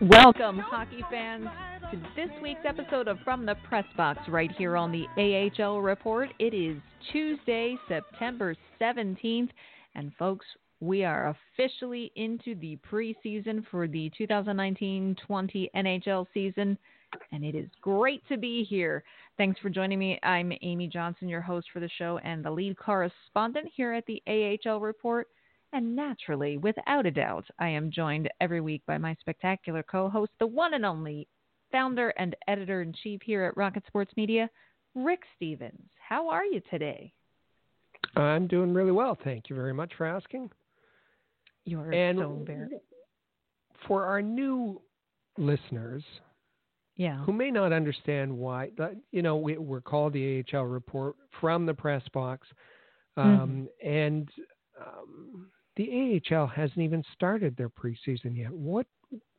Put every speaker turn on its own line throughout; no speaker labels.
Welcome, hockey fans, to this week's episode of From the Press Box right here on the AHL Report. It is Tuesday, September 17th, and folks, we are officially into the preseason for the 2019 20 NHL season, and it is great to be here. Thanks for joining me. I'm Amy Johnson, your host for the show and the lead correspondent here at the AHL Report. And naturally, without a doubt, I am joined every week by my spectacular co host, the one and only founder and editor in chief here at Rocket Sports Media, Rick Stephens. How are you today?
I'm doing really well. Thank you very much for asking.
You're and so very.
For our new listeners,
yeah,
who may not understand why, you know, we, are called the AHL Report from the press box, um, mm-hmm. and um, the AHL hasn't even started their preseason yet. What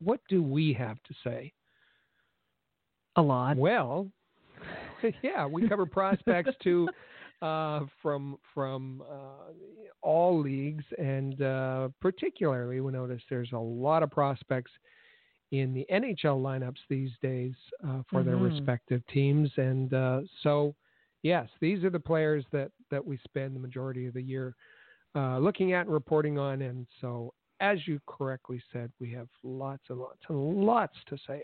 what do we have to say?
A lot.
Well, yeah, we cover prospects too uh, from from uh, all leagues, and uh, particularly we notice there's a lot of prospects in the NHL lineups these days uh, for mm-hmm. their respective teams, and uh, so yes, these are the players that that we spend the majority of the year uh, looking at and reporting on. And so, as you correctly said, we have lots and lots and lots to say.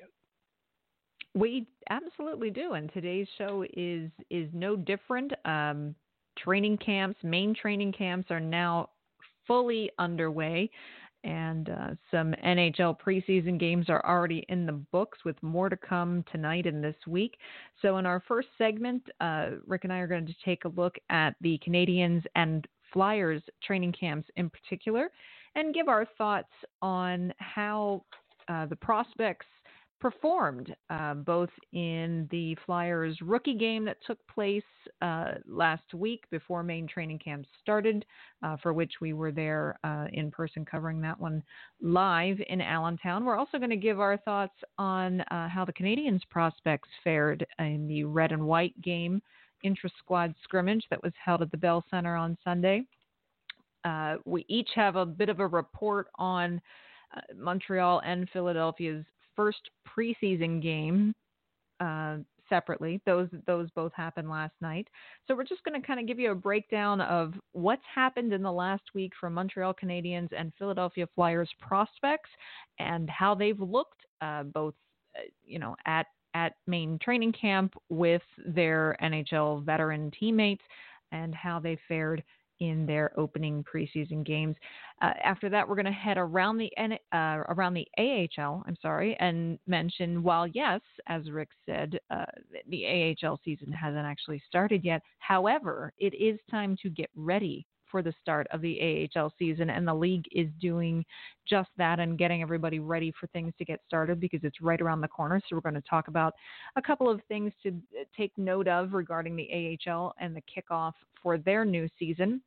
We absolutely do, and today's show is is no different. Um, training camps, main training camps, are now fully underway, and uh, some NHL preseason games are already in the books, with more to come tonight and this week. So, in our first segment, uh, Rick and I are going to take a look at the Canadiens and Flyers training camps in particular, and give our thoughts on how uh, the prospects performed uh, both in the Flyers rookie game that took place uh, last week before main training camp started, uh, for which we were there uh, in person covering that one live in Allentown. We're also going to give our thoughts on uh, how the Canadiens prospects fared in the red and white game intra squad scrimmage that was held at the Bell Center on Sunday. Uh, we each have a bit of a report on uh, Montreal and Philadelphia's first preseason game uh, separately. Those those both happened last night. So we're just going to kind of give you a breakdown of what's happened in the last week for Montreal Canadiens and Philadelphia Flyers prospects and how they've looked uh, both, uh, you know, at at main training camp with their NHL veteran teammates and how they fared in their opening preseason games. Uh, after that, we're going to head around the uh, around the AHL. I'm sorry, and mention while yes, as Rick said, uh, the AHL season hasn't actually started yet. However, it is time to get ready for the start of the AHL season, and the league is doing just that and getting everybody ready for things to get started because it's right around the corner. So, we're going to talk about a couple of things to uh, take note of regarding the AHL and the kickoff for their new season.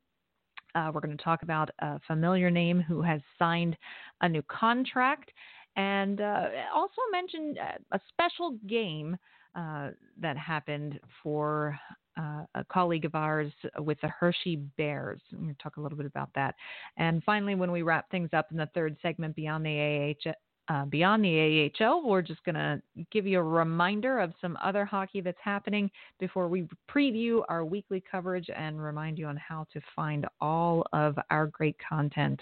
Uh, we're going to talk about a familiar name who has signed a new contract and uh, also mention uh, a special game uh, that happened for uh, a colleague of ours with the Hershey Bears. I'm going to talk a little bit about that. And finally, when we wrap things up in the third segment, Beyond the AH, uh, beyond the AHL, we're just going to give you a reminder of some other hockey that's happening before we preview our weekly coverage and remind you on how to find all of our great content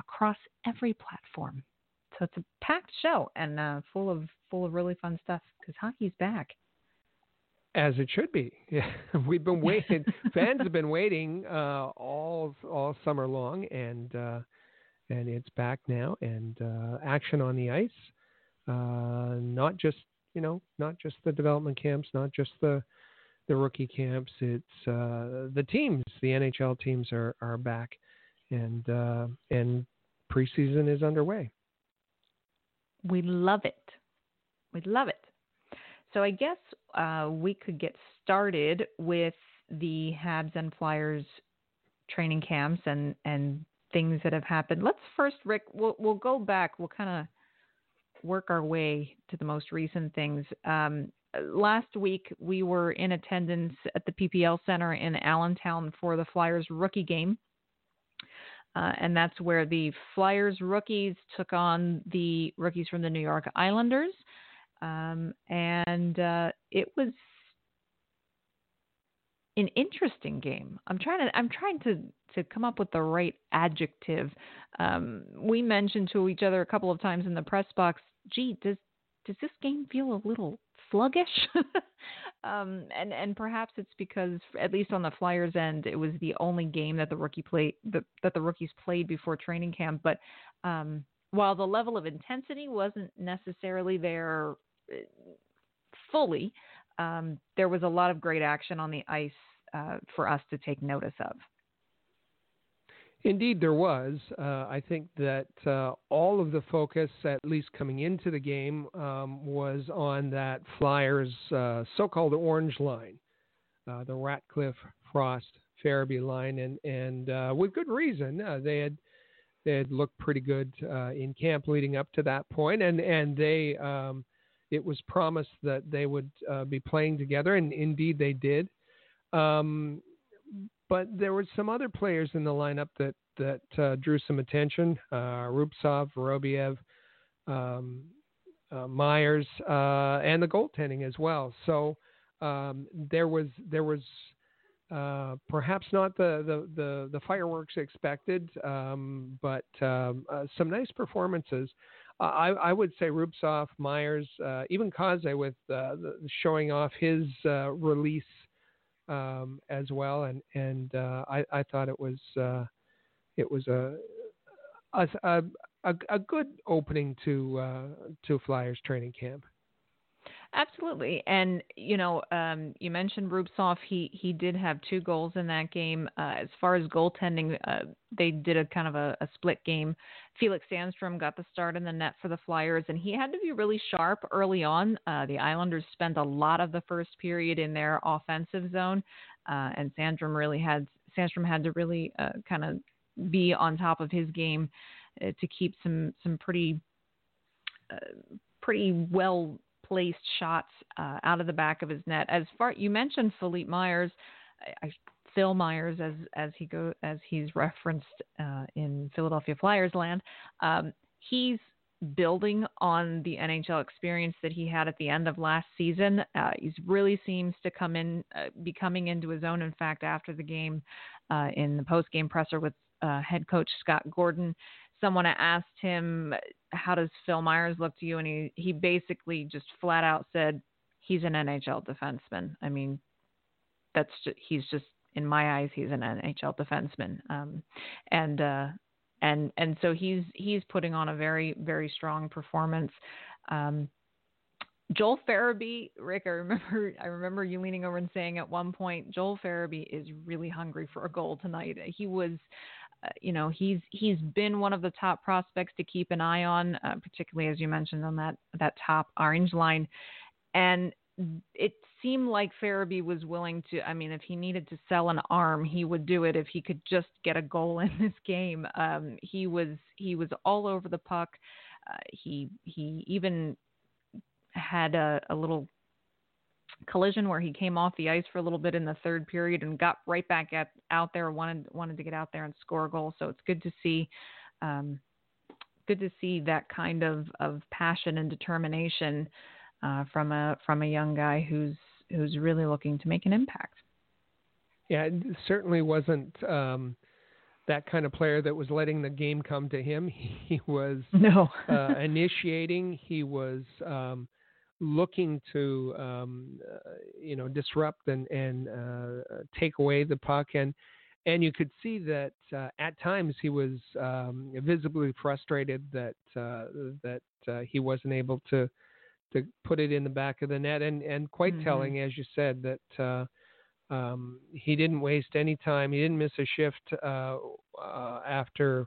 across every platform. So it's a packed show and uh, full of full of really fun stuff because hockey's back.
As it should be. Yeah, we've been waiting. Fans have been waiting uh, all all summer long, and uh, and it's back now. And uh, action on the ice, uh, not just you know, not just the development camps, not just the the rookie camps. It's uh, the teams. The NHL teams are are back, and uh, and preseason is underway.
We love it. We love it. So I guess uh, we could get started with the Habs and Flyers training camps and and things that have happened. Let's first, Rick, we'll we'll go back. We'll kind of work our way to the most recent things. Um, last week we were in attendance at the PPL Center in Allentown for the Flyers rookie game. Uh, and that's where the Flyers rookies took on the rookies from the New York Islanders, um, and uh, it was an interesting game. I'm trying to I'm trying to to come up with the right adjective. Um, we mentioned to each other a couple of times in the press box. Gee, does does this game feel a little sluggish? um, and and perhaps it's because at least on the Flyers end, it was the only game that the rookie play the, that the rookies played before training camp. But um, while the level of intensity wasn't necessarily there uh, fully, um, there was a lot of great action on the ice uh, for us to take notice of.
Indeed, there was. Uh, I think that uh, all of the focus, at least coming into the game, um, was on that Flyers uh, so called orange line, uh, the Ratcliffe Frost Farabee line, and, and uh, with good reason. Uh, they had they had looked pretty good in camp leading up to that point, and, and they um, it was promised that they would be playing together, and indeed they did. Um, but there were some other players in the lineup that that uh, drew some attention: uh, Rubtsov, Vorobyev, um, uh, Myers, uh, and the goaltending as well. So um, there was there was uh, perhaps not the, the, the, the, fireworks expected, um, but uh, some nice performances. I, I, would say Rubtsov, Myers, even Kase with showing off his release um, as well, and and uh, I, I thought it was uh, it was a a, a a, good opening to uh, to Flyers training camp.
Absolutely, and you know, um, you mentioned Rubtsov. He he did have two goals in that game. Uh, as far as goaltending, uh, they did a kind of a, a, split game. Felix Sandstrom got the start in the net for the Flyers, and he had to be really sharp early on. Uh, the Islanders spent a lot of the first period in their offensive zone, uh, and Sandstrom really had Sandstrom had to really uh, kind of be on top of his game uh, to keep some some pretty pretty well placed shots uh, out of the back of his net. As far you mentioned Philippe Myers, I, I, Phil Myers as as he go as he's referenced uh, in Philadelphia Flyers land. Um, he's building on the NHL experience that he had at the end of last season. Uh, he really seems to come in, uh, be coming into his own. In fact, after the game, uh, in the post game presser with uh, head coach Scott Gordon, someone asked him, "How does Phil Myers look to you?" and he he basically just flat out said, "He's an NHL defenseman." I mean, that's just, he's just in my eyes, he's an NHL defenseman, um, and uh, and and so he's he's putting on a very very strong performance. Um, Joel Farabee, Rick, I remember I remember you leaning over and saying at one point, Joel Farabee is really hungry for a goal tonight. He was you know he's he's been one of the top prospects to keep an eye on, uh, particularly as you mentioned on that that top orange line, and it seemed like Farabee was willing to. I mean, if he needed to sell an arm, he would do it if he could just get a goal in this game. Um, he was he was all over the puck. Uh, he he even had a, a little collision where he came off the ice for a little bit in the third period and got right back at out there wanted wanted to get out there and score a goal. So it's good to see um, good to see that kind of, of passion and determination uh, from a from a young guy who's who's really looking to make an impact.
Yeah it certainly wasn't um, that kind of player that was letting the game come to him. He was
no.
uh, initiating. He was um, looking to um, uh, you know disrupt and and uh, take away the puck. And and you could see that uh, at times he was um, visibly frustrated that uh, that uh, he wasn't able to to put it in the back of the net. And and quite mm-hmm. telling as you said that uh, um, he didn't waste any time. He didn't miss a shift after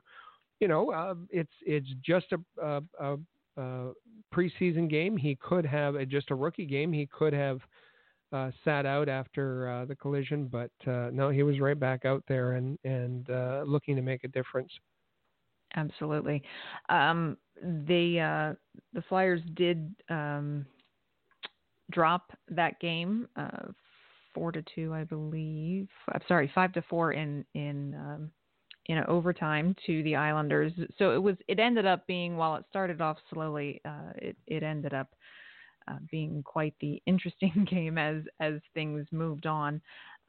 you know it's it's just a, a, a uh, preseason game. He could have uh, just a rookie game. He could have uh, sat out after uh, the collision, but uh, no, he was right back out there and and uh, looking to make a difference.
Absolutely. Um, the the Flyers did um, drop that game four to two, I believe. I'm sorry, five to four in in um, in overtime to the Islanders. So it was it ended up being while it started off slowly, uh, it it ended up uh, being quite the interesting game as as things moved on.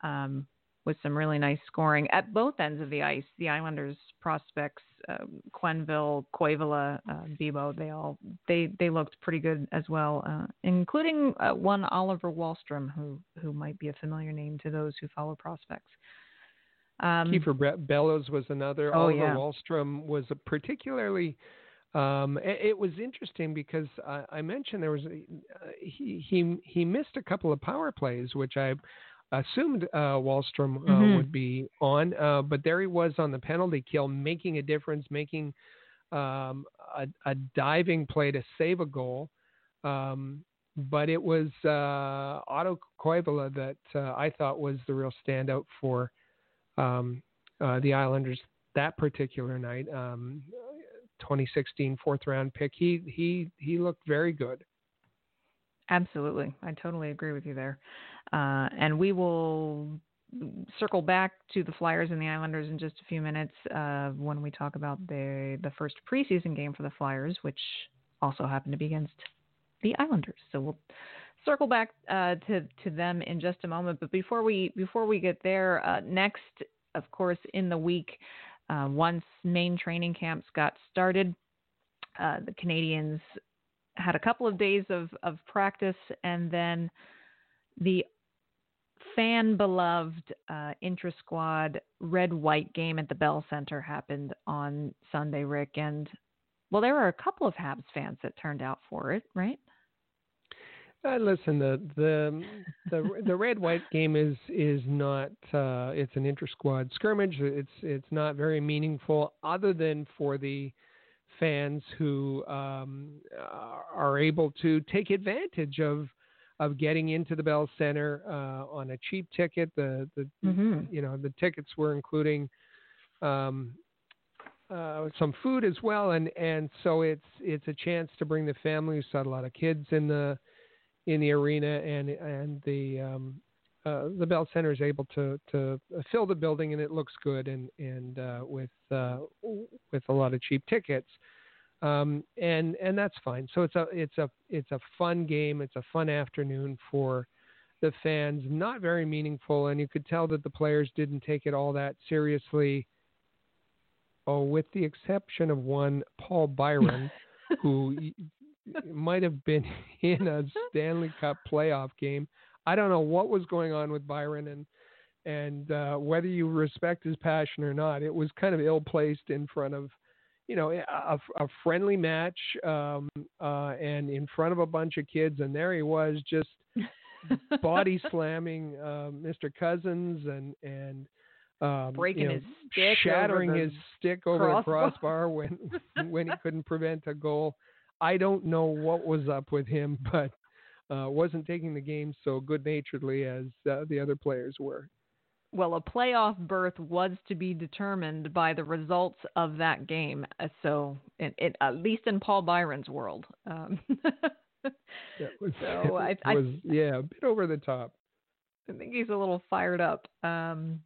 Um, with some really nice scoring at both ends of the ice. The Islanders prospects, uh, Quenneville, Koivula, uh, Bibeau, they all they they looked pretty good as well, uh, including uh, one Oliver Wahlstrom, who who might be a familiar name to those who follow prospects.
Um, Kiefer Bellows was another.
Oh,
Oliver
yeah.
Wahlstrom was a particularly. Um, it, it, was interesting because I, I mentioned there was a, uh, he he he missed a couple of power plays, which I assumed uh, Wahlstrom uh,
mm-hmm.
would be on, uh, but there he was on the penalty kill, making a difference, making um, a, a, diving play to save a goal. Um, but it was uh, Otto Koivula that uh, I thought was the real standout for um, uh, the Islanders that particular night. Um, 2016 fourth round pick. He he he looked very good.
Absolutely, I totally agree with you there. Uh, and we will circle back to the Flyers and the Islanders in just a few minutes uh, when we talk about the the first preseason game for the Flyers, which also happened to be against the Islanders. So we'll circle back uh, to to them in just a moment. But before we before we get there, uh, next, of course, in the week, uh, once main training camps got started, uh, the Canadiens had a couple of days of of practice, and then the fan beloved uh, intra squad red white game at the Bell Center happened on Sunday, Rick. And well, there were a couple of Habs fans that turned out for it, right?
Uh, listen, the the the the red white game is is not uh, it's an inter squad scrimmage. It's it's not very meaningful, other than for the fans who um, are able to take advantage of of getting into the Bell Center uh, on a cheap ticket. The the
mm-hmm.
you know the tickets were including um, uh, some food as well, and and so it's it's a chance to bring the family. We saw a lot of kids in the in the arena, and and the um, uh, the Bell Center is able to to fill the building, and it looks good, and and uh, with uh, with a lot of cheap tickets um, and and that's fine. So it's a it's a it's a fun game. It's a fun afternoon for the fans. Not very meaningful, and you could tell that the players didn't take it all that seriously. Oh, with the exception of one, Paul Byron, who might have been in a Stanley Cup playoff game. I don't know what was going on with Byron and and uh, whether you respect his passion or not. It was kind of ill placed in front of you know, a, a friendly match um, uh, and in front of a bunch of kids, and there he was just body slamming uh, Mr. Cousins and and um,
breaking
you know,
his stick,
shattering his stick over
crossbar.
the crossbar when when he couldn't prevent a goal. I don't know what was up with him, but uh, wasn't taking the game so good naturedly as uh, the other players were
well, a playoff berth was to be determined by the results of that game. Uh, so, it, it, at least in Paul Byron's world. Um,
was,
so I,
was, yeah, a bit over the top.
I think he's a little fired up. Um,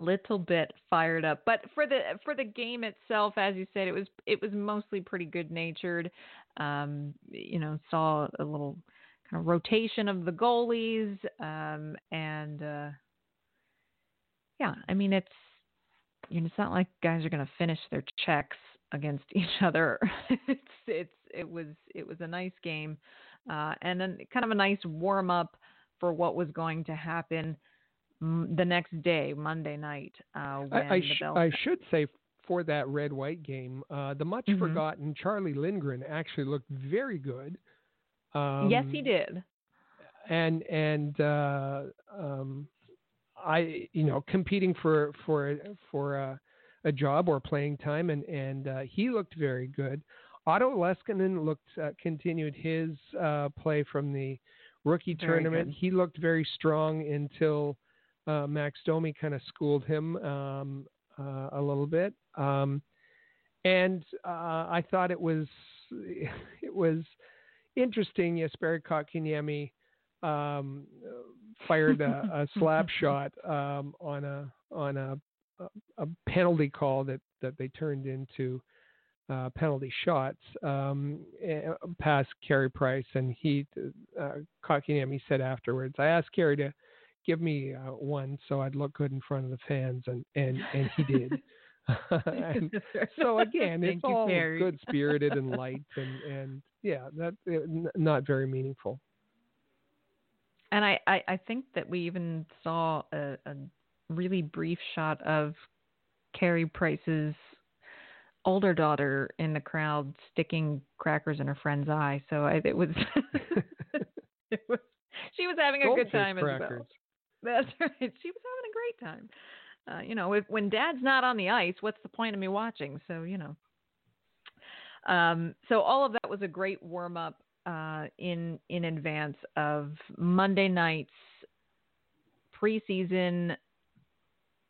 little bit fired up, but for the for the game itself, as you said, it was it was mostly pretty good natured. Um, you know, saw a little kind of rotation of the goalies, um, and uh, yeah, I mean it's you know, it's not like guys are going to finish their checks against each other. it's it's it was it was a nice game, uh, and then kind of a nice warm up for what was going to happen the next day, Monday night. Uh,
I, I, sh- I, should say for that red white game, uh, the much
mm-hmm.
forgotten Charlie Lindgren actually looked very good. Um,
yes, he did.
And and uh, um, I, you know, competing for for for a, a job or playing time, and and uh, he looked very good. Otto Leskinen looked uh, continued his uh, play from the rookie
very
tournament.
Good.
He looked very strong until uh, Max Domi kind of schooled him um, uh, a little bit. Um, and uh, I thought it was it was interesting. Jesperi Kotkaniemi um, fired a, a slap shot um, on a on a a penalty call that that they turned into uh, penalty shots um, eh, past Carey Price, and he uh, Kotkaniemi said afterwards, I asked Carey to give me uh, one so I'd look good in front of the fans, and and and he did. and so again, it's all good spirited and light, and and yeah, that not very meaningful.
And I, I, I think that we even saw a, a really brief shot of Carey Price's older daughter in the crowd sticking crackers in her friend's eye. So I, it was, it was, she was having a
Goldfish
good time
crackers.
as well. That's right. She was having a great time. Uh, you know, if, when Dad's not on the ice, what's the point of me watching? So you know. Um, so all of that was a great warm up uh, in in advance of Monday night's preseason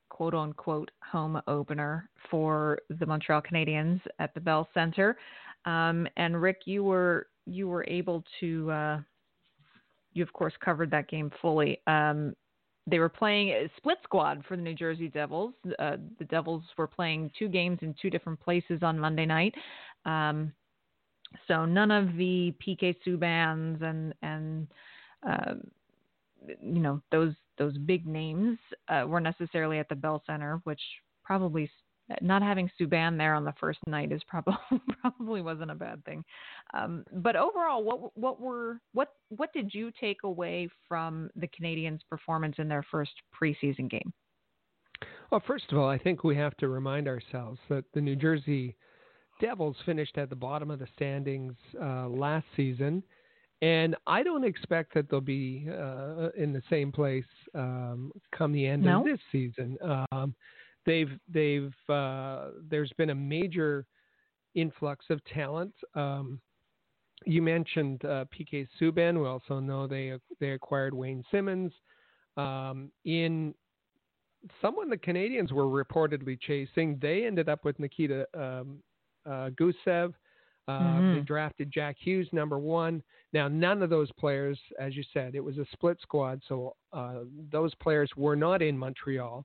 quote unquote home opener for the Montreal Canadiens at the Bell Center. Um, and Rick, you were you were able to uh, you of course covered that game fully. Um, they were playing a split squad for the New Jersey Devils. Uh, the Devils were playing two games in two different places on Monday night. Um, so none of the PK Subbans and and uh, you know those those big names uh, were necessarily at the Bell Center, which probably not having Subban there on the first night is probably probably wasn't a bad thing. Um, but overall, what what were what what did you take away from the Canadiens' performance in their first preseason game?
Well, first of all, I think we have to remind ourselves that the New Jersey Devils finished at the bottom of the standings uh, last season, and I don't expect that they'll be uh, in the same place um, come the end
no?
of this season. Um, they've they've uh, there's been a major influx of talent. Um, you mentioned uh, PK Subban. We also know they they acquired Wayne Simmonds. Um, in someone the Canadiens were reportedly chasing, they ended up with Nikita um, uh, Gusev. Uh,
mm-hmm.
They drafted Jack Hughes, number one. Now, none of those players, as you said, it was a split squad, so uh, those players were not in Montreal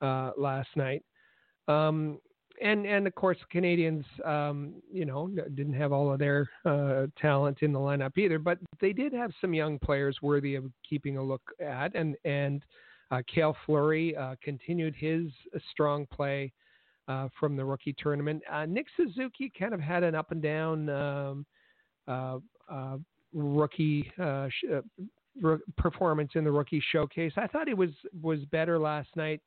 uh, last night. Um, and and of course, Canadiens, um, you know, didn't have all of their uh, talent in the lineup either, but they did have some young players worthy of keeping a look at. And and uh, Cale Fleury uh, continued his strong play uh, from the rookie tournament. Uh, Nick Suzuki kind of had an up and down um, uh, rookie sh- performance in the rookie showcase. I thought he was was better last night.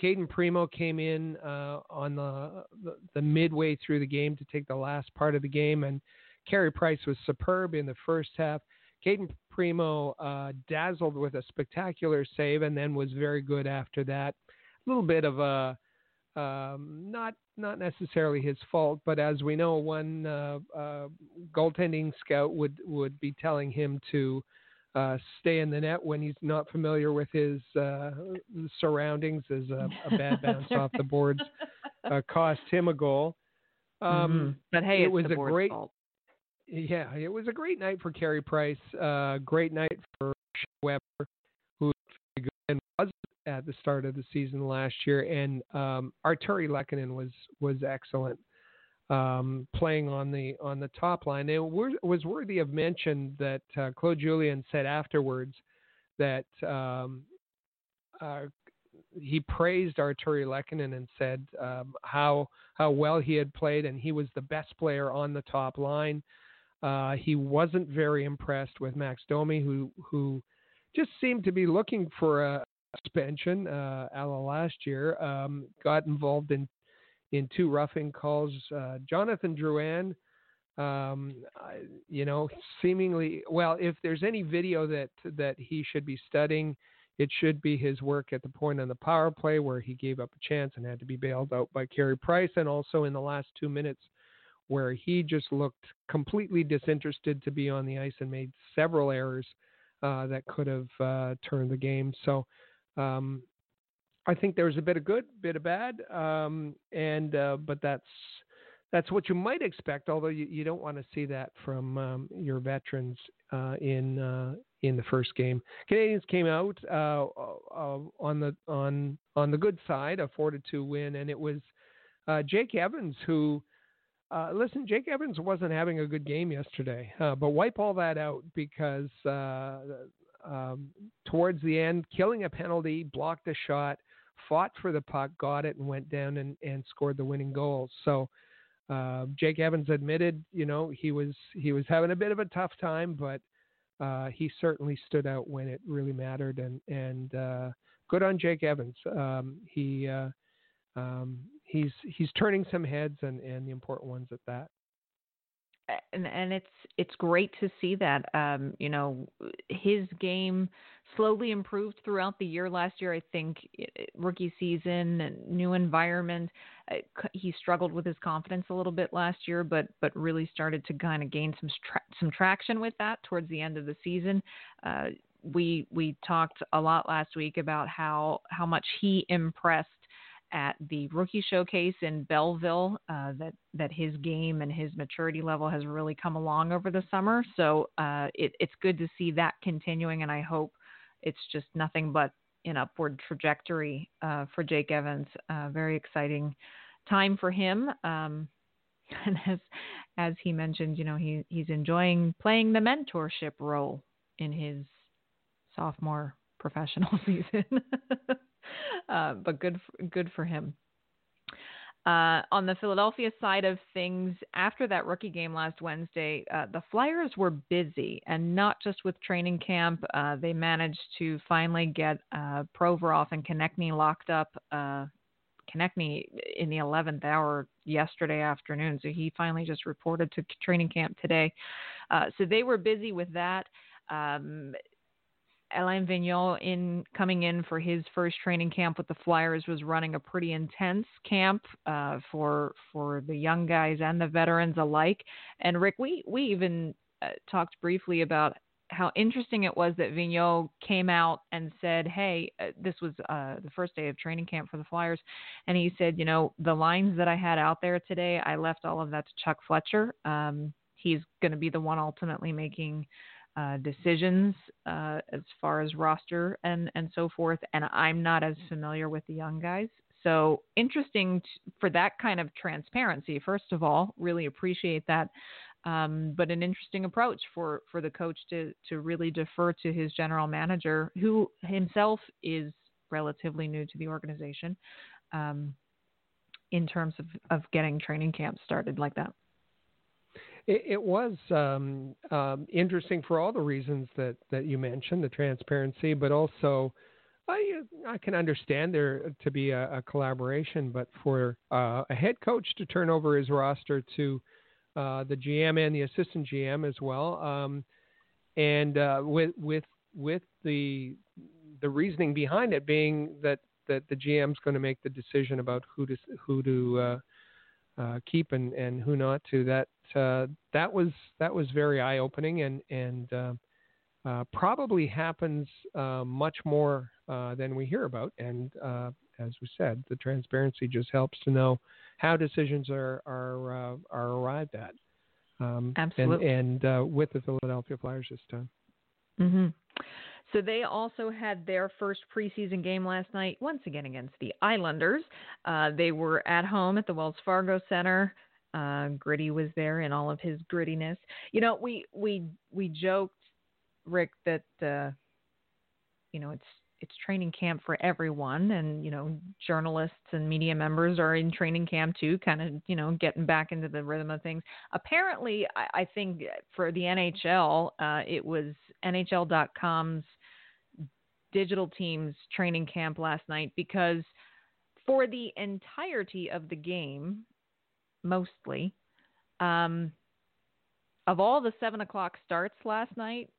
Cayden Primeau came in on the, the, the midway through the game to take the last part of the game, and Carey Price was superb in the first half. Cayden Primeau dazzled with a spectacular save, and then was very good after that. A little bit of a um, not not necessarily his fault, but as we know, one uh, uh, goaltending scout would would be telling him to uh, stay in the net when he's not familiar with his uh, surroundings, as a, a bad bounce off the boards uh, cost him a goal. Um,
mm-hmm. But hey,
it was
a
great.
Fault.
Yeah, it was a great night for Carey Price. Uh, great night for Weber, who was at the start of the season last year, and um, Artturi Lehkonen was was excellent, um, playing on the on the top line. It was worthy of mention that uh, Claude Julien said afterwards that um, uh, he praised Artturi Lehkonen and said um, how how well he had played, and he was the best player on the top line. Uh, he wasn't very impressed with Max Domi, who who just seemed to be looking for a, suspension uh, a la last year. Um, got involved in in two roughing calls. Uh, Jonathan Drouin, um, you know, seemingly well. If there's any video that that he should be studying, it should be his work at the point on the power play where he gave up a chance and had to be bailed out by Carey Price, and also in the last two minutes where he just looked completely disinterested to be on the ice and made several errors uh, that could have uh, turned the game. So um, I think there was a bit of good, bit of bad, um, and uh, but that's that's what you might expect, although you, you don't want to see that from um, your veterans uh, in uh, in the first game. Canadiens came out uh, uh on the on on the good side, a four to two win, and it was uh, Jake Evans who. Uh, listen, Jake Evans wasn't having a good game yesterday, but wipe all that out because um, towards the end, killing a penalty, blocked a shot, fought for the puck, got it, and went down and, and scored the winning goal. So uh, Jake Evans admitted, you know, he was he was having a bit of a tough time, but uh, he certainly stood out when it really mattered. And and uh, good on Jake Evans. Um, he uh, um, he's he's turning some heads and and the important ones at that
and and it's it's great to see that um, you know his game slowly improved throughout the year. Last year i think rookie season new environment uh, he struggled with his confidence a little bit last year but but really started to kind of gain some tra- some traction with that towards the end of the season. Uh, we we talked a lot last week about how how much he impressed at the rookie showcase in Belleville uh, that that his game and his maturity level has really come along over the summer. So uh, it, it's good to see that continuing, and I hope it's just nothing but an upward trajectory uh, for Jake Evans. Uh, very exciting time for him. Um, and as as he mentioned, you know he he's enjoying playing the mentorship role in his sophomore professional season. uh, but good, for, good for him. Uh, on the Philadelphia side of things, after that rookie game last Wednesday, uh, the Flyers were busy, and not just with training camp. Uh, they managed to finally get uh, Provorov and Konecny locked up. Uh, Konecny in the 11th hour yesterday afternoon, so he finally just reported to training camp today. Uh, so they were busy with that. Um, Alain Vigneault in coming in for his first training camp with the Flyers was running a pretty intense camp uh, for for the young guys and the veterans alike. And Rick, we we even uh, talked briefly about how interesting it was that Vigneault came out and said, "Hey, uh, this was uh, the first day of training camp for the Flyers," and he said, "You know, the lines that I had out there today, I left all of that to Chuck Fletcher. Um, he's going to be the one ultimately making." Uh, decisions uh, as far as roster and, and so forth. And I'm not as familiar with the young guys. So interesting t- for that kind of transparency. First of all, really appreciate that. Um, but an interesting approach for, for the coach to, to really defer to his general manager, who himself is relatively new to the organization, um, in terms of, of getting training camps started like that.
It, it was um, um, interesting for all the reasons that, that you mentioned, the transparency, but also I, I can understand there to be a, a collaboration, but for uh, a head coach to turn over his roster to uh, the GM and the assistant GM as well, um, and uh, with with with the the reasoning behind it being that that the GM's going to make the decision about who to who to uh, uh, keep and, and who not to. That uh, that was that was very eye opening and and uh, uh, probably happens uh, much more uh, than we hear about. And as we said, the transparency just helps to know how decisions are are are arrived at.
Um, Absolutely.
And, and with the Philadelphia Flyers this time.
Mm-hmm. So they also had their first preseason game last night, once again against the Islanders. Uh, they were at home at the Wells Fargo Center. Uh, Gritty was there in all of his grittiness. You know, we we we joked, Rick, that uh, you know it's it's training camp for everyone, and you know journalists and media members are in training camp too, kind of you know getting back into the rhythm of things. Apparently, I, I think for the NHL, uh, it was NHL.com's digital teams training camp last night because for the entirety of the game, mostly, um, of all the seven o'clock starts last night,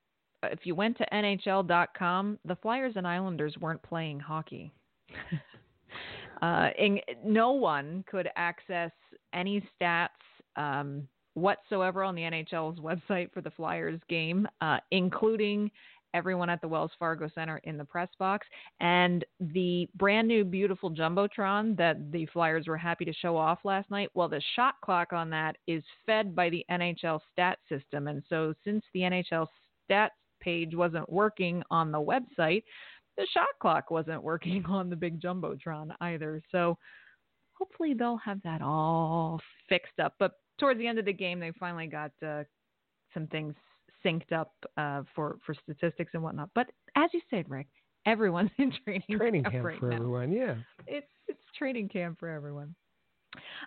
if you went to NHL.com, the Flyers and Islanders weren't playing hockey. uh, and no one could access any stats um, whatsoever on the NHL's website for the Flyers game, uh, including everyone at the Wells Fargo Center in the press box. And the brand new, beautiful Jumbotron that the Flyers were happy to show off last night, well, the shot clock on that is fed by the NHL stat system. And so, since the NHL stats page wasn't working on the website, the shot clock wasn't working on the big Jumbotron either. So, hopefully, they'll have that all fixed up. But towards the end of the game, they finally got uh, some things synced up uh, for for statistics and whatnot. But as you said, Rick, everyone's in training
training
camp,
camp
right
for
now.
everyone. Yeah,
It's it's training camp for everyone.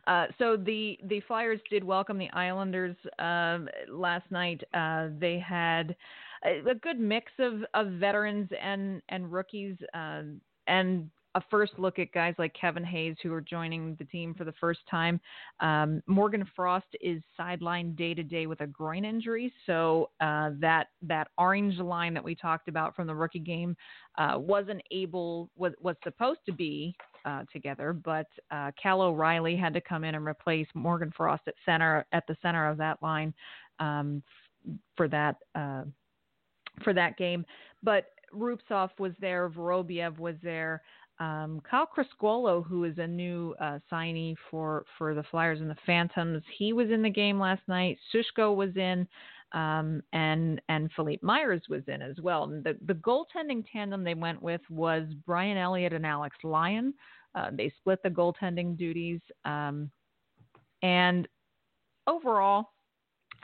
Uh, so the the Flyers did welcome the Islanders um, last night. Uh, they had a, a good mix of, of veterans and and rookies, um, and a first look at guys like Kevin Hayes who are joining the team for the first time. Um, Morgan Frost is sidelined day to day with a groin injury, so uh, that that orange line that we talked about from the rookie game uh, wasn't able was was supposed to be uh, together, but uh, Cal O'Reilly had to come in and replace Morgan Frost at center at the center of that line um, for that uh, for that game. But Rubtsov was there, Vorobyev was there. Um, Kyle Criscuolo, who is a new uh, signee for, for the Flyers and the Phantoms, he was in the game last night. Sushko was in, um, and and Philippe Myers was in as well. And the the goaltending tandem they went with was Brian Elliott and Alex Lyon. Uh, they split the goaltending duties, um, and overall,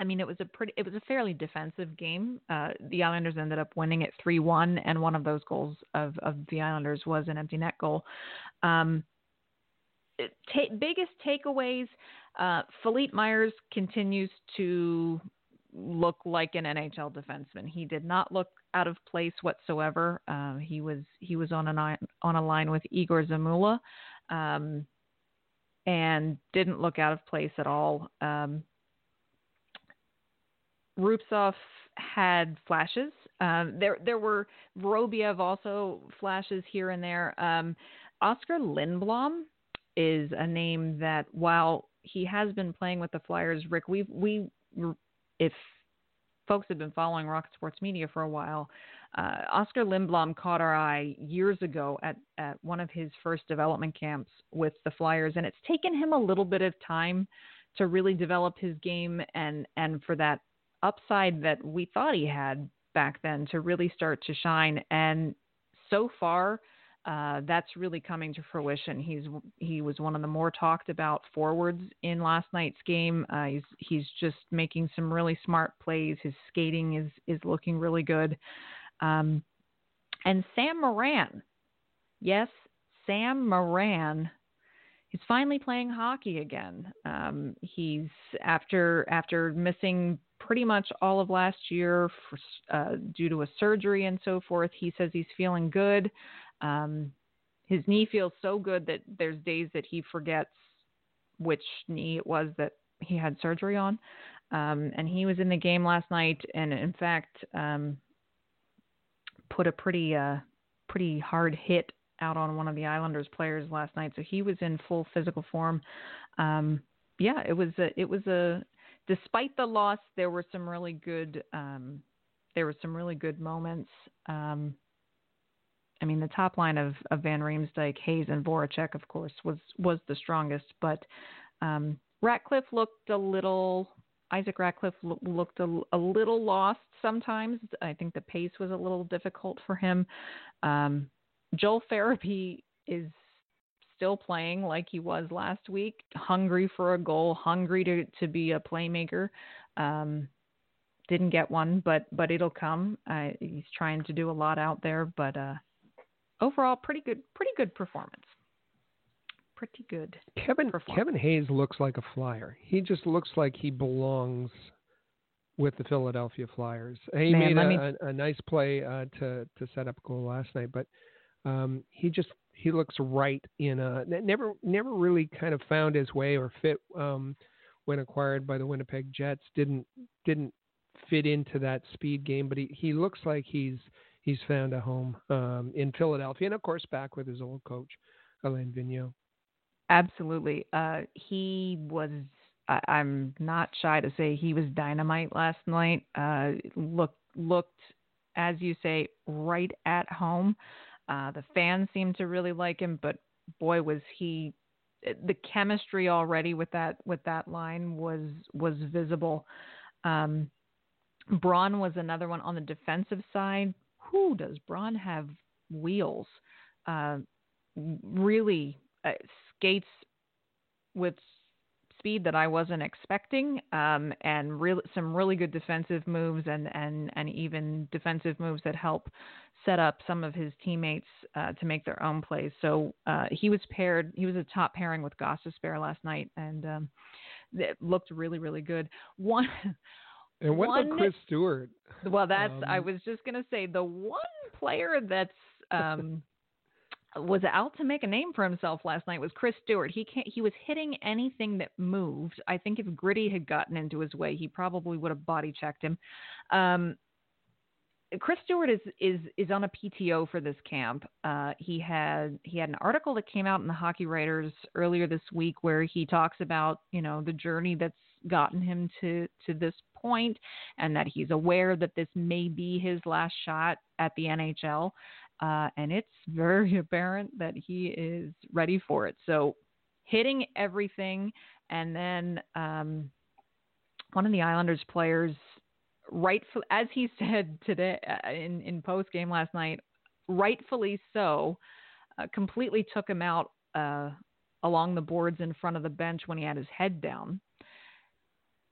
I mean, it was a pretty, it was a fairly defensive game. Uh, the Islanders ended up winning it three one, and one of those goals of of the Islanders was an empty net goal. Um, biggest takeaways: uh, Philippe Myers continues to look like an NHL defenseman. He did not look out of place whatsoever. Uh, he was he was on a on a line with Igor Zamula, um, and didn't look out of place at all. Um, Rubtsov had flashes. Um, there there were Vorobyev also flashes here and there. Um, Oskar Lindblom is a name that while he has been playing with the Flyers, Rick, we we if folks have been following Rocket Sports Media for a while, uh, Oskar Lindblom caught our eye years ago at, at one of his first development camps with the Flyers, and it's taken him a little bit of time to really develop his game and and for that upside that we thought he had back then to really start to shine. And so far, uh, that's really coming to fruition. He's he was one of the more talked about forwards in last night's game. Uh, he's he's just making some really smart plays. His skating is is looking really good. Um, and Sam Morin, yes, Sam Morin, he's finally playing hockey again. Um, he's after after missing pretty much all of last year for, uh, due to a surgery and so forth. He says he's feeling good. Um, his knee feels so good that there's days that he forgets which knee it was that he had surgery on. Um, and he was in the game last night, and in fact, um, put a pretty uh, pretty hard hit out on one of the Islanders players last night. So he was in full physical form. Um, yeah, it was a, it was a despite the loss, there were some really good um, there were some really good moments. Um, I mean, the top line of, of Van Riemsdyk, Hayes, and Voracek, of course, was was the strongest. But um, Ratcliffe looked a little. Isaac Ratcliffe lo- looked a, a, little lost sometimes. I think the pace was a little difficult for him. Um, Joel Farabee is still playing like he was last week, hungry for a goal, hungry to, to be a playmaker. Um, didn't get one, but but it'll come. Uh, he's trying to do a lot out there, but uh, overall, pretty good, pretty good performance. Pretty good.
Kevin Kevin Hayes looks like a flyer. He just looks like he belongs with the Philadelphia Flyers. He
Man,
made a,
me...
a, a, nice play uh, to to set up a goal last night, but um, he just he looks right in a never never really kind of found his way or fit um, when acquired by the Winnipeg Jets. Didn't didn't fit into that speed game, but he, he looks like he's he's found a home um, in Philadelphia, and of course back with his old coach Alain Vigneault.
Absolutely, uh, he was. I'm not shy to say he was dynamite last night. Uh, looked looked as you say, right at home. Uh, the fans seemed to really like him, but boy, was he the chemistry already with that with that line was was visible. Um, Braun was another one on the defensive side. Who does Braun have wheels? Uh, really uh, skates with speed that I wasn't expecting, um, and real, some really good defensive moves and, and, and even defensive moves that help set up some of his teammates uh, to make their own plays. So uh, he was paired, he was a top pairing with Gostisbehere last night, and um, it looked really, really good. One.
And what
one,
about Chris Stewart?
Well, that's
um,
I was just gonna say the one player that's um, was out to make a name for himself last night was Chris Stewart. He can't, he was hitting anything that moved. I think if Gritty had gotten into his way, he probably would have body checked him. Um, Chris Stewart is is is on a PTO for this camp. Uh, he had he had an article that came out in the Hockey Writers earlier this week where he talks about you know the journey that's gotten him to to this point, and that he's aware that this may be his last shot at the NHL. Uh, and it's very apparent that he is ready for it. So, hitting everything, and then um, one of the Islanders players, rightful as he said today uh, in in post game last night, rightfully so, uh, completely took him out uh, along the boards in front of the bench when he had his head down,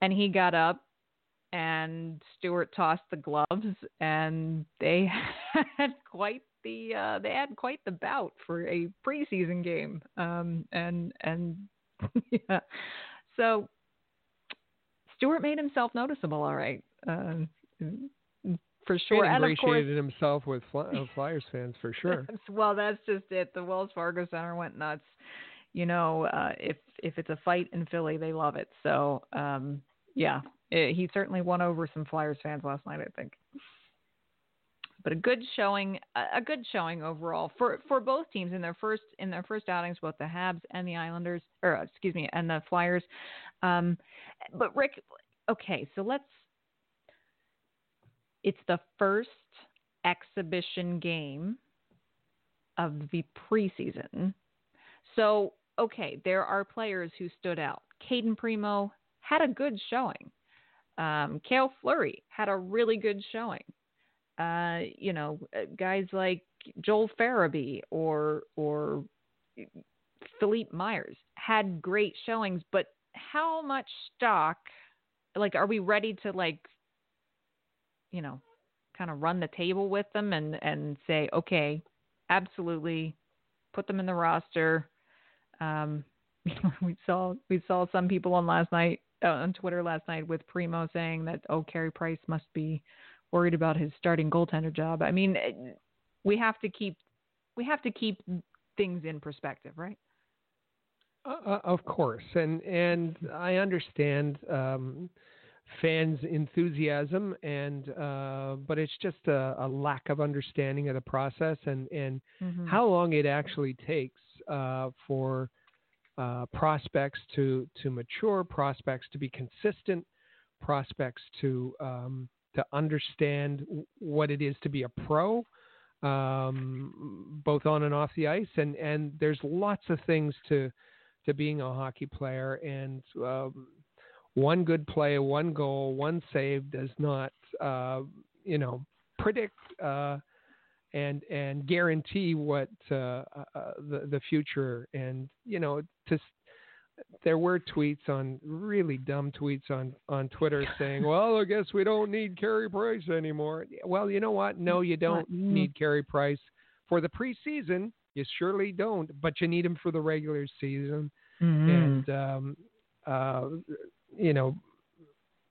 and he got up and Stewart tossed the gloves, and they had quite the uh, they had quite the bout for a preseason game. Um, and and yeah, so Stewart made himself noticeable. All right, uh, for sure.
And
ingratiated
course, himself with uh, Flyers fans for sure.
well, that's just it. The Wells Fargo Center went nuts. You know, uh, if if it's a fight in Philly, they love it. So um, yeah, it, he certainly won over some Flyers fans last night. I think but a good showing, a good showing overall for for both teams in their first in their first outings, both the Habs and the Islanders, or excuse me, and the Flyers. Um, but Rick, okay, so let's. It's the first exhibition game of the preseason. So, okay, there are players who stood out. Cayden Primeau had a good showing. Um, Cale Fleury had a really good showing uh, you know, uh, guys like Joel Farabee or or Philippe Myers had great showings, but how much stock like are we ready to like you know kind of run the table with them and and say okay absolutely put them in the roster um we saw we saw some people on last night uh, on Twitter last night with Primeau saying that oh Carey Price must be worried about his starting goaltender job. I mean, we have to keep we have to keep things in perspective, right?
Uh, uh, of course, and and I understand um, fans' enthusiasm, and uh, but it's just a, a, lack of understanding of the process and and mm-hmm. how long it actually takes uh, for uh, prospects to to mature, prospects to be consistent, prospects to um, to understand what it is to be a pro, um, both on and off the ice. And, and there's lots of things to, to being a hockey player. And um, one good play, one goal, one save does not, uh, you know, predict uh, and and guarantee what uh, uh, the the future. And you know, to there were tweets on really dumb tweets on on Twitter saying, "Well, I guess we don't need Carey Price anymore." Well, you know what? No, you don't mm-hmm. need Carey Price for the preseason. You surely don't, but you need him for the regular season. Mm-hmm. And um, uh, you know,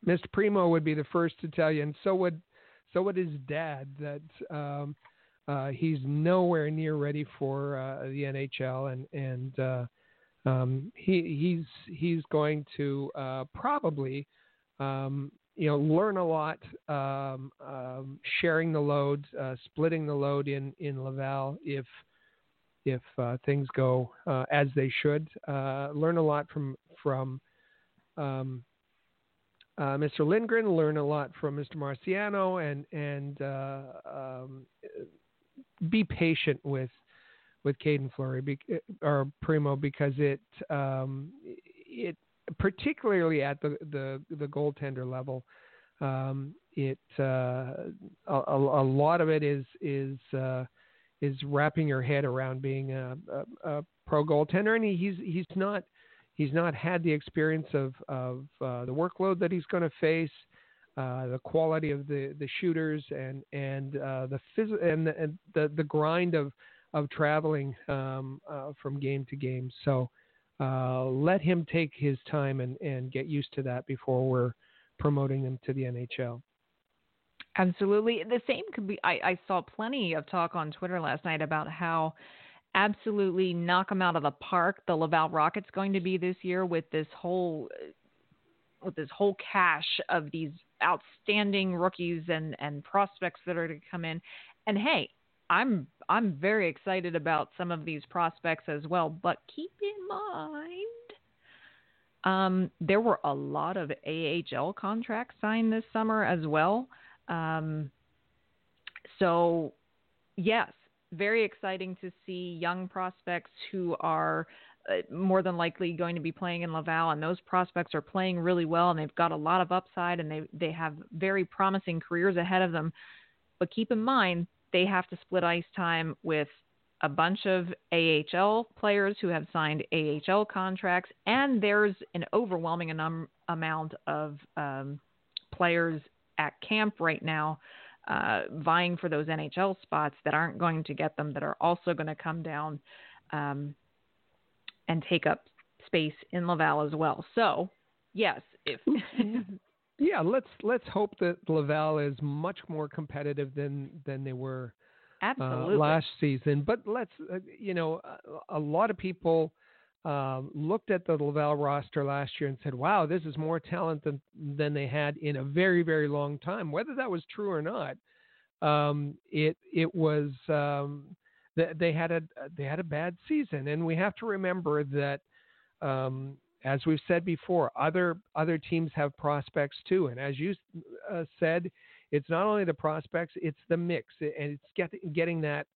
Mr. Primeau would be the first to tell you, and so would so would his dad that. Um, uh, he's nowhere near ready for uh, the NHL, and and uh, um, he, he's he's going to uh, probably um, you know learn a lot, um, um sharing the load, uh, splitting the load in in Laval if if uh, things go as they should. Learn a lot from from um, uh, Mr. Lindgren, learn a lot from Mr. Marciano, and and uh, um, be patient with with Caden Fleury be, or Primeau because it um, it particularly at the the, the goaltender level. Um, it uh, a, a, lot of it is is uh, is wrapping your head around being a, a, a pro goaltender, and he, he's he's not he's not had the experience of of uh, the workload that he's going to face, uh, the quality of the, the shooters, and and uh, the phys- and, the, and the the grind of of traveling um, uh, from game to game. So uh, let him take his time and and get used to that before we're promoting him to the NHL.
Absolutely. The same could be. I, I saw plenty of talk on Twitter last night about how absolutely knock them out of the park the Laval Rockets going to be this year with this whole with this whole cache of these outstanding rookies and and prospects that are to come in. And hey, I'm I'm very excited about some of these prospects as well, but keep in mind um, there were a lot of AHL contracts signed this summer as well. Um, so, yes, very exciting to see young prospects who are uh, more than likely going to be playing in Laval, and those prospects are playing really well, and they've got a lot of upside, and they they have very promising careers ahead of them. But keep in mind, they have to split ice time with a bunch of AHL players who have signed AHL contracts, and there's an overwhelming amount of um, players at camp right now uh, vying for those NHL spots that aren't going to get them, that are also going to come down um, and take up space in Laval as well. So, yes, if
yeah, let's let's hope that Laval is much more competitive than than they were
uh,
last season. But let's uh, you know a, a, lot of people. Uh, looked at the Laval roster last year and said, "Wow, this is more talent than than they had in a very very long time." Whether that was true or not, um, it it was um, they had a they had a bad season, and we have to remember that. Um, as we've said before, other other teams have prospects too, and as you uh, said, it's not only the prospects, it's the mix, and it's get, getting that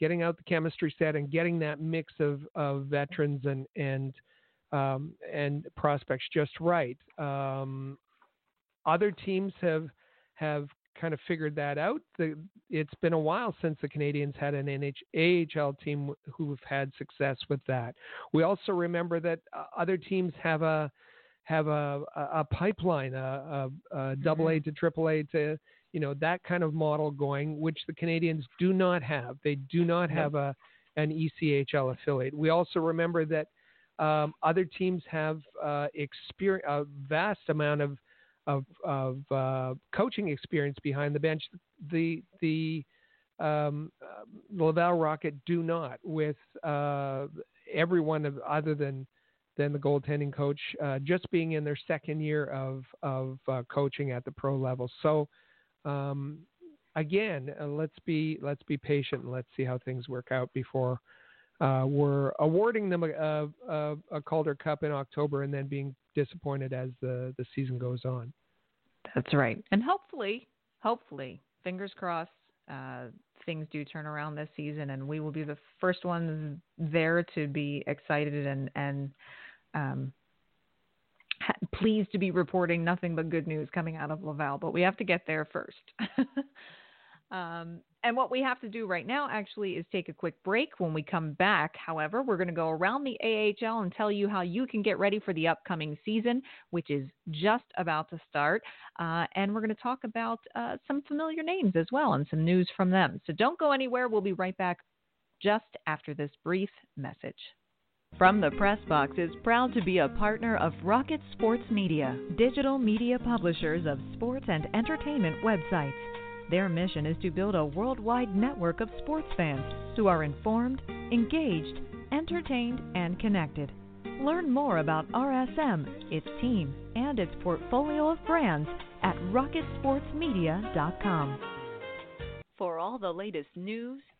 getting out the chemistry set and getting that mix of, of veterans and and um, and prospects just right. Um, other teams have have kind of figured that out. The, it's been a while since the Canadiens had an NH, AHL team who've had success with that. We also remember that uh, other teams have a have a, a, a pipeline, a, a, a double A mm-hmm. to triple A to you know that kind of model going, which the Canadiens do not have. They do not have a an ECHL affiliate. We also remember that um, other teams have uh, experience, a vast amount of of, of uh, coaching experience behind the bench. The the um, uh, Laval Rocket do not, with uh, everyone of, other than than the goaltending coach uh, just being in their second year of of uh, coaching at the pro level. So um, again, uh, let's be let's be patient and let's see how things work out before uh, we're awarding them a, a, a, Calder Cup in October and then being disappointed as the, the season goes on.
That's right, and hopefully, hopefully, fingers crossed, uh, things do turn around this season, and we will be the first ones there to be excited and and um, pleased to be reporting nothing but good news coming out of Laval, but we have to get there first. um, and what we have to do right now actually is take a quick break. When we come back, however, we're going to go around the AHL and tell you how you can get ready for the upcoming season, which is just about to start. Uh, and we're going to talk about uh, some familiar names as well and some news from them. So don't go anywhere. We'll be right back just after this brief message.
From the Press Box is proud to be a partner of Rocket Sports Media, digital media publishers of sports and entertainment websites. Their mission is to build a worldwide network of sports fans who are informed, engaged, entertained, and connected. Learn more about RSM, its team, and its portfolio of brands at rocketsportsmedia.com. For all the latest news,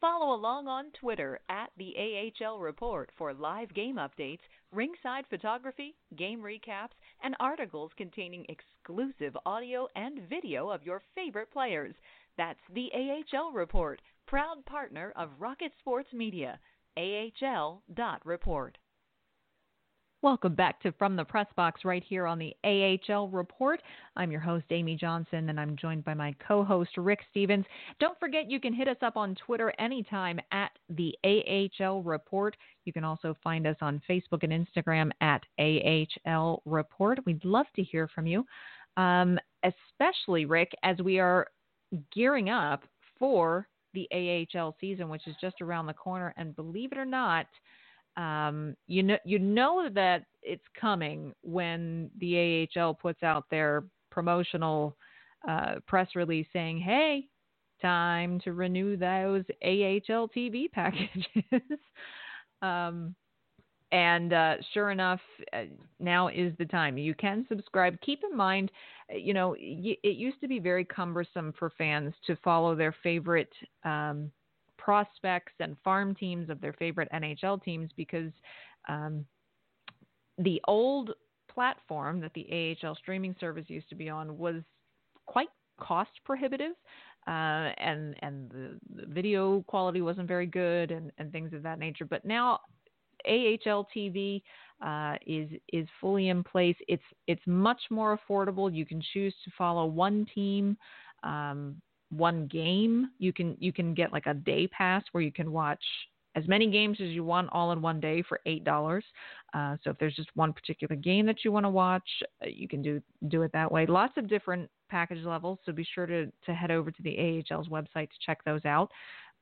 Follow along on Twitter at the AHL Report for live game updates, ringside photography, game recaps, and articles containing exclusive audio and video of your favorite players. That's the AHL Report, proud partner of Rocket Sports Media. AHL.report.
Welcome back to From the Press Box right here on the AHL Report. I'm your host, Amy Johnson, and I'm joined by my co host, Rick Stephens. Don't forget, you can hit us up on Twitter anytime at the AHL Report. You can also find us on Facebook and Instagram at AHL Report. We'd love to hear from you, um, especially, Rick, as we are gearing up for the AHL season, which is just around the corner. And believe it or not, um, you know you know that it's coming when the AHL puts out their promotional uh, press release saying, "Hey, time to renew those AHL TV packages." um, and uh, sure enough, uh, now is the time. You can subscribe. Keep in mind, uh, you know, y- it used to be very cumbersome for fans to follow their favorite. Um, prospects and farm teams of their favorite NHL teams because um, the old platform that the AHL streaming service used to be on was quite cost prohibitive. Uh, and and the, the, video quality wasn't very good and, and things of that nature. But now AHL TV uh, is is fully in place. It's it's much more affordable. You can choose to follow one team um, one game. You can you can get like a day pass where you can watch as many games as you want all in one day for eight dollars. Uh, so if there's just one particular game that you want to watch, uh, you can do do it that way. Lots of different package levels, so be sure to to head over to the AHL's website to check those out.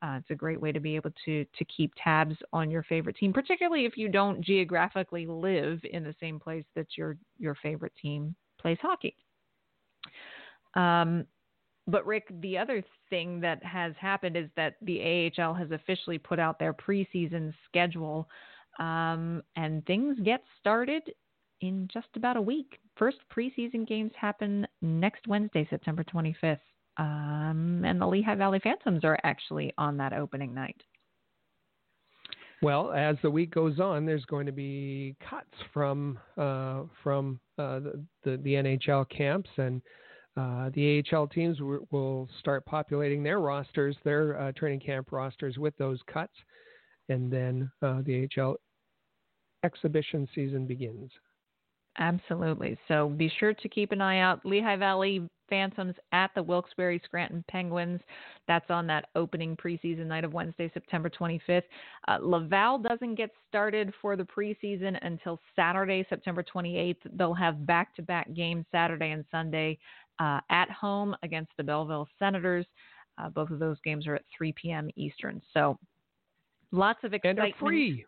Uh, it's a great way to be able to to keep tabs on your favorite team, particularly if you don't geographically live in the same place that your your favorite team plays hockey. Um, but Rick, the other thing that has happened is that the AHL has officially put out their preseason schedule, um, and things get started in just about a week. First preseason games happen next Wednesday, September 25th, um, and the Lehigh Valley Phantoms are actually on that opening night.
Well, as the week goes on, there's going to be cuts from uh, from uh, the, the, the NHL camps and uh, the AHL teams w- will start populating their rosters, their uh, training camp rosters with those cuts, and then uh, the AHL exhibition season begins.
Absolutely. So be sure to keep an eye out. Lehigh Valley Phantoms at the Wilkes-Barre Scranton Penguins. That's on that opening preseason night of Wednesday, September 25th. Uh, Laval doesn't get started for the preseason until Saturday, September 28th. They'll have back to back games Saturday and Sunday uh, at home against the Belleville Senators. Uh, both of those games are at 3 p.m. Eastern. So lots of excitement.
And they're free.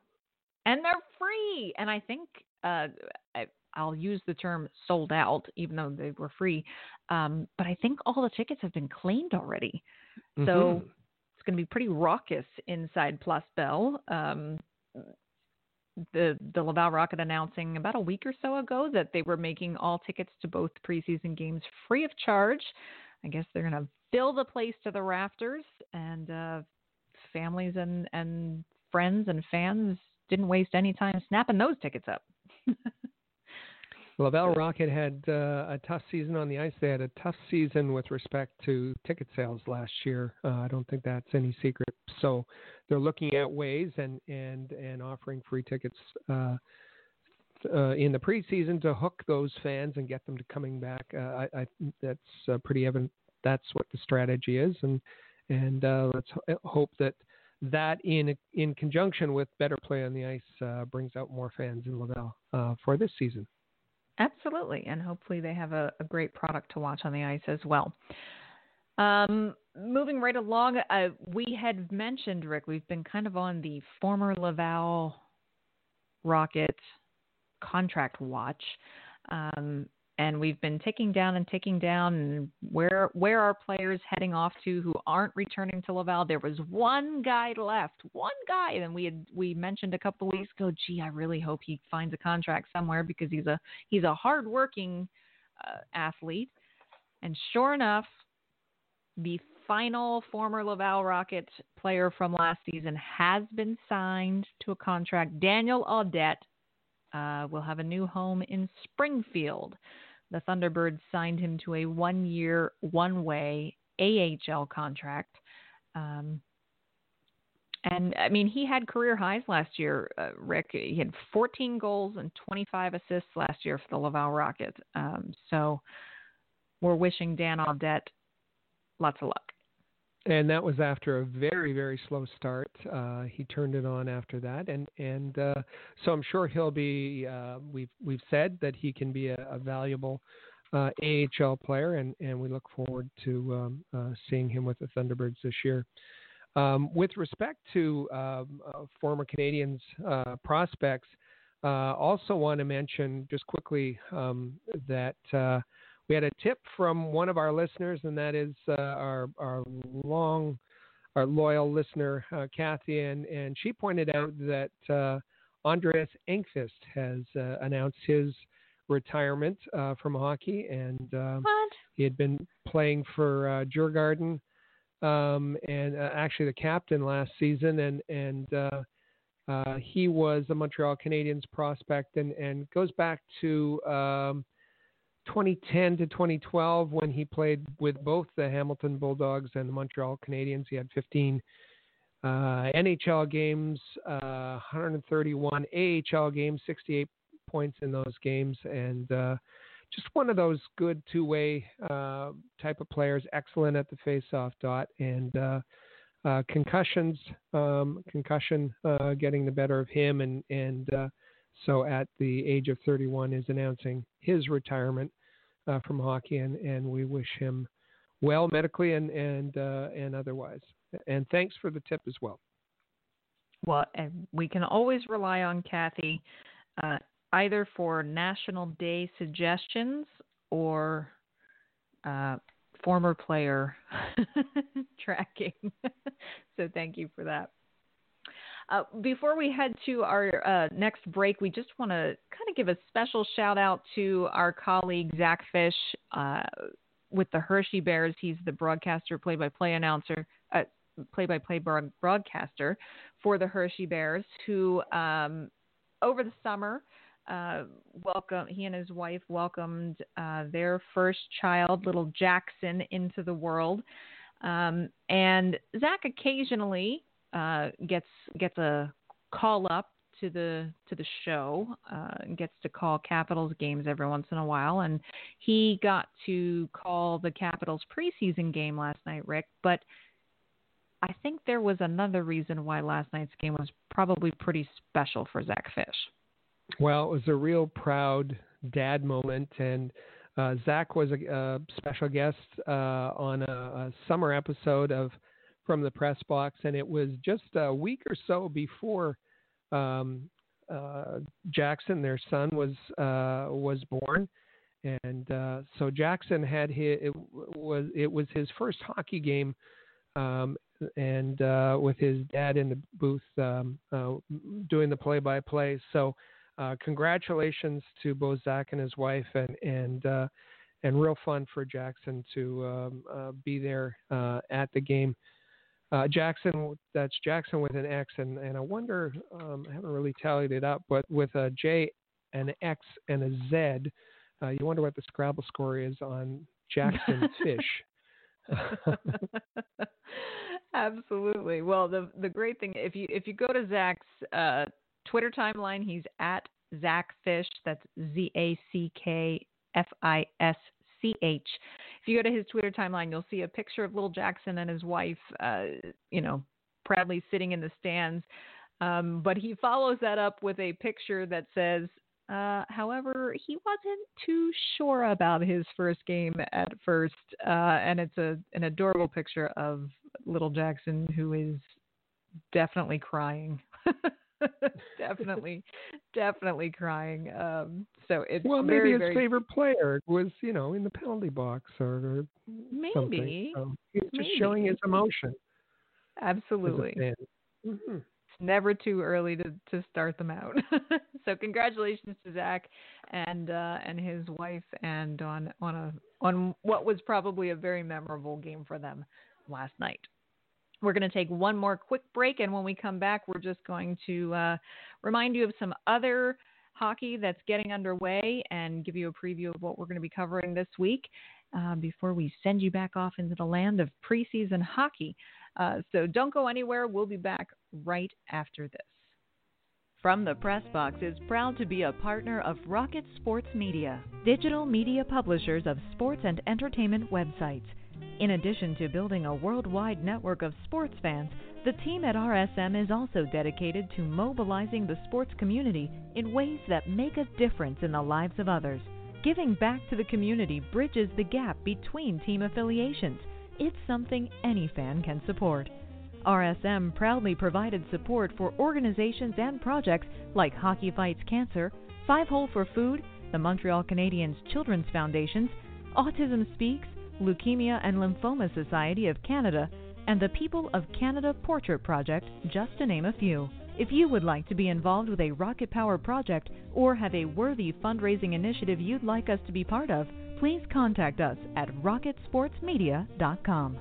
And they're free. And I think uh, I, will use the term sold out, even though they were free. Um, but I think all the tickets have been claimed already. So mm-hmm. it's going to be pretty raucous inside Place Bell. Um, the the Laval Rocket announcing about a week or so ago that they were making all tickets to both preseason games free of charge. I guess they're going to fill the place to the rafters, and uh, families and and friends and fans didn't waste any time snapping those tickets up.
Laval Rocket had uh, a tough season on the ice. They had a tough season with respect to ticket sales last year. Uh, I don't think that's any secret. So they're looking at ways and and and offering free tickets uh, uh, in the preseason to hook those fans and get them to coming back. Uh, I, I that's uh, pretty evident. That's what the strategy is, and and let's hope that that in in conjunction with better play on the ice brings out more fans in Laval for this season.
Absolutely, and hopefully they have a, a great product to watch on the ice as well. Um, moving right along, uh, we had mentioned Rick. We've been kind of on the former Laval Rocket contract watch. Um, and we've been ticking down and ticking down and where where are players heading off to who aren't returning to Laval? There was one guy left one guy and we had we mentioned a couple weeks ago gee I really hope he finds a contract somewhere because he's a he's a hardworking uh, athlete. And sure enough the final former Laval Rocket player from last season has been signed to a contract. Daniel Audette uh, will have a new home in Springfield the Thunderbirds signed him to a one year, one way AHL contract. Um, and I mean, he had career highs last year, uh, Rick. He had 14 goals and 25 assists last year for the Laval Rockets. Um, so we're wishing Dan Audette lots of luck
and that was after a very very slow start. Uh, he turned it on after that, and and uh, so I'm sure he'll be. Uh, we've we've said that he can be a, a valuable uh, AHL player, and and we look forward to um, uh, seeing him with the Thunderbirds this year. Um, with respect to um, uh, former Canadiens prospects, also want to mention just quickly um, that we had a tip from one of our listeners, and that is uh, our our long, our loyal listener uh, Kathy, and and she pointed out that uh, Andreas Engqvist has uh, announced his retirement uh, from hockey, and um, he had been playing for uh, Djurgården, um, and uh, actually the captain last season, and and he was a Montreal Canadiens prospect, and and goes back to um, 2010 to 2012 when he played with both the Hamilton Bulldogs and the Montreal Canadiens. He had 15 uh, NHL games, uh, 131 AHL games, 68 points in those games, and uh, just one of those good two-way uh, type of players. Excellent at the face-off dot, and uh, uh, concussions, um, concussion getting the better of him, and and so at the age of 31 is announcing his retirement uh, from hockey, and, and we wish him well medically and and uh, and otherwise. And thanks for the tip as well.
Well, and we can always rely on Kathy, uh, either for National Day suggestions or uh, former player tracking. so thank you for that. Uh, before we head to our uh, next break, we just want to kind of give a special shout out to our colleague Zack Fisch uh, with the Hershey Bears. He's the broadcaster, play by play announcer, play by play broadcaster for the Hershey Bears, who um, over the summer. Uh, welcome. He and his wife welcomed uh, their first child, little Jackson, into the world. Um, and Zack occasionally uh, gets gets a call up to the to the show, uh, gets to call Capitals games every once in a while, and he got to call the Capitals preseason game last night, Rick. But I think there was another reason why last night's game was probably pretty special for Zack Fisch.
Well, it was a real proud dad moment, and uh, Zack was a, a special guest uh, on a, a summer episode of from the press box, and it was just a week or so before um, uh, Jackson, their son, was uh, was born, and uh, so Jackson had his it was it was his first hockey game, um, and uh, with his dad in the booth um, uh, doing the play-by-play. So, uh, congratulations to both Zack and his wife, and and and real fun for Jackson to um, be there at the game. Uh, Jackson, that's Jackson with an X, and, and I wonder, um, I haven't really tallied it up, but with a J, an X, and a Z, uh, you wonder what the Scrabble score is on Jackson Fish.
Absolutely. Well, the the great thing if you if you go to Zack's uh, Twitter timeline, he's at Zack Fisch. That's Z A C K F I S if you go to his Twitter timeline, you'll see a picture of Little Jackson and his wife, uh, you know, proudly sitting in the stands. Um, but he follows that up with a picture that says, uh, however, he wasn't too sure about his first game at first, uh, and it's a an adorable picture of little Jackson who is definitely crying. definitely, definitely crying. Um, so it's
well, maybe
very,
his
very...
favorite player was, you know, in the penalty box or, or
maybe.
So he's just
maybe.
showing his emotion.
Absolutely.
Mm-hmm.
It's never too early to, to start them out. so congratulations to Zack and uh, and his wife and on on a on what was probably a very memorable game for them last night. We're going to take one more quick break, and when we come back, we're just going to uh, remind you of some other hockey that's getting underway and give you a preview of what we're going to be covering this week uh, before we send you back off into the land of preseason hockey. Uh, so don't go anywhere. We'll be back right after this.
From the Press Box is proud to be a partner of Rocket Sports Media, digital media publishers of sports and entertainment websites. In addition to building a worldwide network of sports fans, the team at RSM is also dedicated to mobilizing the sports community in ways that make a difference in the lives of others. Giving back to the community bridges the gap between team affiliations. It's something any fan can support. RSM proudly provided support for organizations and projects like Hockey Fights Cancer, Five Hole for Food, the Montreal Canadiens Children's Foundations, Autism Speaks, Leukemia and Lymphoma Society of Canada, and the People of Canada Portrait Project, just to name a few. If you would like to be involved with a Rocket Power project or have a worthy fundraising initiative you'd like us to be part of, please contact us at rocketsportsmedia.com.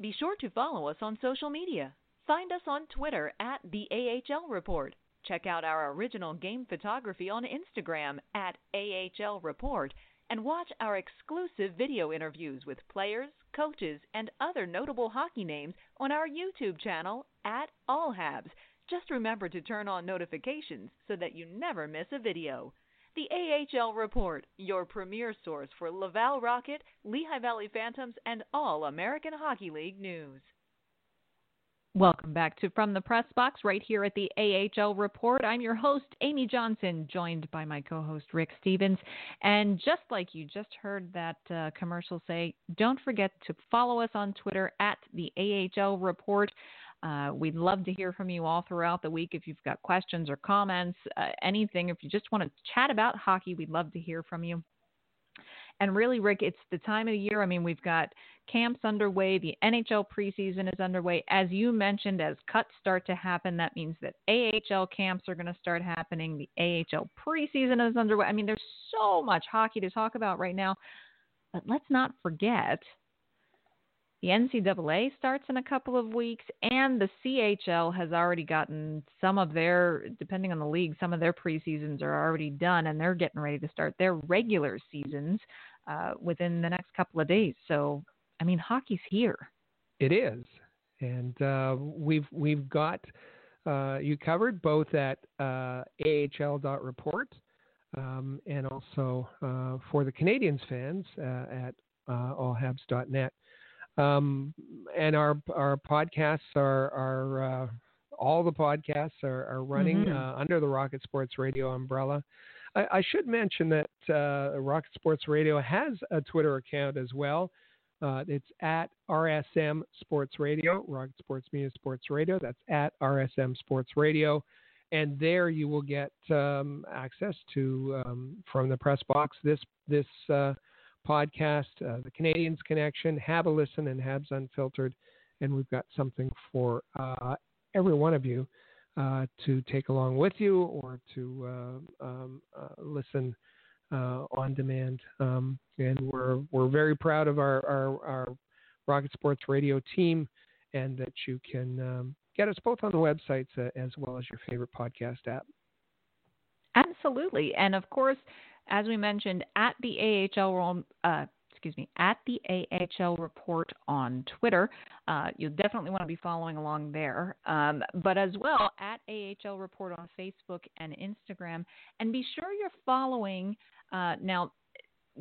Be sure to follow us on social media. Find us on Twitter at the AHL Report. Check out our original game photography on Instagram at AHL Report and watch our exclusive video interviews with players, coaches, and other notable hockey names on our YouTube channel at All Habs. Just remember to turn on notifications so that you never miss a video. The AHL Report, your premier source for Laval Rocket, Lehigh Valley Phantoms, and all American Hockey League news.
Welcome back to From the Press Box right here at the AHL Report. I'm your host, Amy Johnson, joined by my co host, Rick Stephens. And just like you just heard that uh, commercial say, don't forget to follow us on Twitter at the AHL Report. Uh, we'd love to hear from you all throughout the week. If you've got questions or comments, uh, anything, if you just want to chat about hockey, we'd love to hear from you. And really, Rick, it's the time of the year. I mean, we've got camps underway. The NHL preseason is underway. As you mentioned, as cuts start to happen, that means that AHL camps are going to start happening. The AHL preseason is underway. I mean, there's so much hockey to talk about right now. But let's not forget the NCAA starts in a couple of weeks, and the CHL has already gotten some of their, depending on the league, some of their preseasons are already done, and they're getting ready to start their regular seasons uh, within the next couple of days. So, I mean, hockey's here.
It is, and uh, we've we've got uh, you covered both at uh, AHL.report um, and also uh, for the Canadiens fans uh, at uh, allhabs.net. Um, and our our podcasts are are uh, all the podcasts are, are running
mm-hmm.
uh, under the Rocket Sports Radio umbrella. I, I should mention that uh, Rocket Sports Radio has a Twitter account as well. Uh, it's at RSM Sports Radio, Rocket Sports Media Sports Radio. That's at RSM Sports Radio. And there you will get um, access to um, from the press box this this uh, podcast, uh, the Canadiens Connection, Have a Listen, and Habs Unfiltered. And we've got something for uh, every one of you uh, to take along with you or to uh, um, uh, listen uh, on demand. Um, and we're, we're very proud of our, our, our, Rocket Sports Radio team and that you can um, get us both on the websites as well as your favorite podcast app.
Absolutely. And of course, as we mentioned, at the AHL uh, excuse me, at the AHL report on Twitter. Uh, you'll definitely want to be following along there. Um, but as well at AHL report on Facebook and Instagram. And be sure you're following. Uh, now,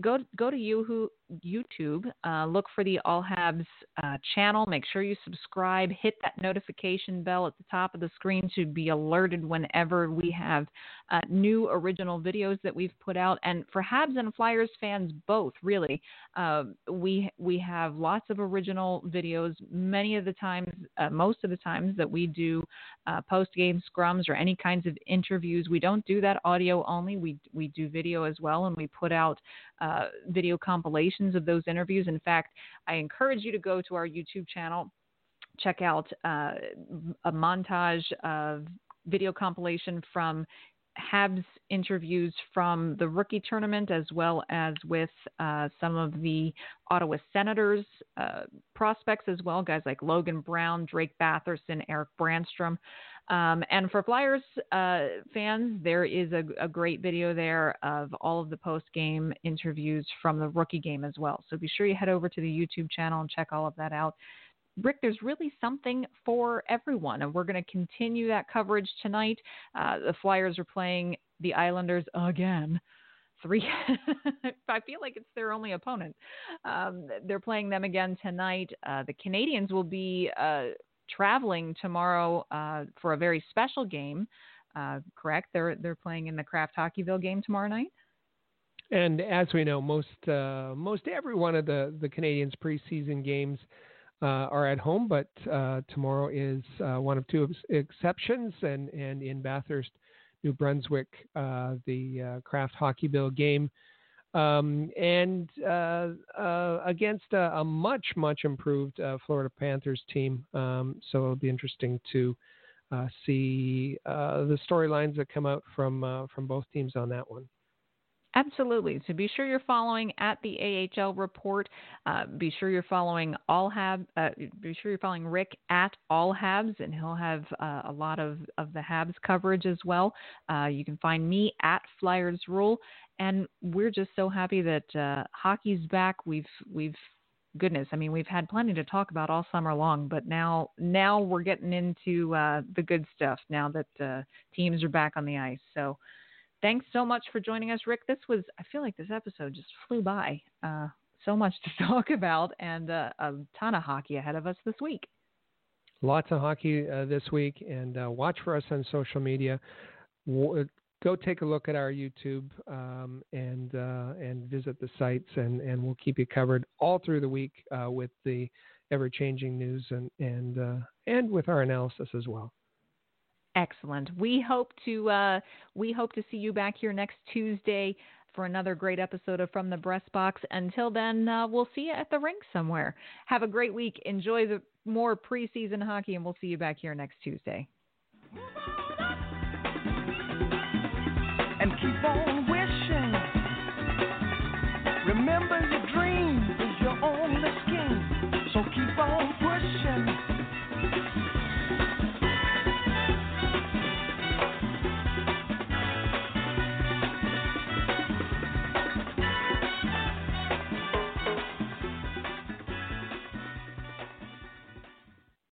go go to you, YouTube, uh, look for the All Habs uh, channel. Make sure you subscribe. Hit that notification bell at the top of the screen to be alerted whenever we have uh, new original videos that we've put out. And for Habs and Flyers fans both, really, uh, we we have lots of original videos. Many of the times, uh, most of the times that we do uh, post game scrums or any kinds of interviews, we don't do that audio only. We we do video as well, and we put out uh, video compilations of those interviews. In fact, I encourage you to go to our YouTube channel, check out uh, a montage of video compilation from Habs interviews from the rookie tournament as well as with uh, some of the Ottawa Senators uh, prospects as well, guys like Logan Brown, Drake Batherson, Erik Brannstrom. Um, and for Flyers uh, fans, there is a, a, great video there of all of the post game interviews from the rookie game as well. So be sure you head over to the YouTube channel and check all of that out. Rick, there's really something for everyone, and we're going to continue that coverage tonight. Uh, the Flyers are playing the Islanders again. Three, I feel like it's their only opponent. Um, they're playing them again tonight. Uh, the Canadiens will be uh, traveling tomorrow uh, for a very special game. Uh, correct? They're they're playing in the Kraft Hockeyville game tomorrow night.
And as we know, most uh, most every one of the the Canadiens preseason games uh, are at home, but uh, tomorrow is uh, one of two exceptions, and and in Bathurst, New Brunswick, the Kraft Hockeyville game um, and uh, uh, against a, a, much, much improved uh, Florida Panthers team. Um, so it'll be interesting to uh, see uh, the storylines that come out from uh, from both teams on that one.
Absolutely. So be sure you're following at the AHL report. Uh, be sure you're following all Hab. Uh, be sure you're following Rick at all Habs, and he'll have uh, a lot of of the Habs coverage as well. you can find me at Flyers Rule, and we're just so happy that uh, hockey's back. We've we've goodness, I mean, we've had plenty to talk about all summer long, but now now we're getting into uh, the good stuff. Now that uh, teams are back on the ice, so thanks so much for joining us, Rick. This was I feel like this episode just flew by. Uh, so much to talk about, and uh, a ton of hockey ahead of us this week.
Lots of hockey uh, this week, and uh, watch for us on social media go take a look at our YouTube um, and uh, and visit the sites, and, and we'll keep you covered all through the week uh, with the ever changing news and and uh, and with our analysis as well.
Excellent. We hope to uh, we hope to see you back here next Tuesday for another great episode of From the Press Box. Until then, uh, we'll see you at the rink somewhere. Have a great week. Enjoy the more preseason hockey, and we'll see you back here next Tuesday. Keep on wishing. Remember your dream is your only skin, so keep on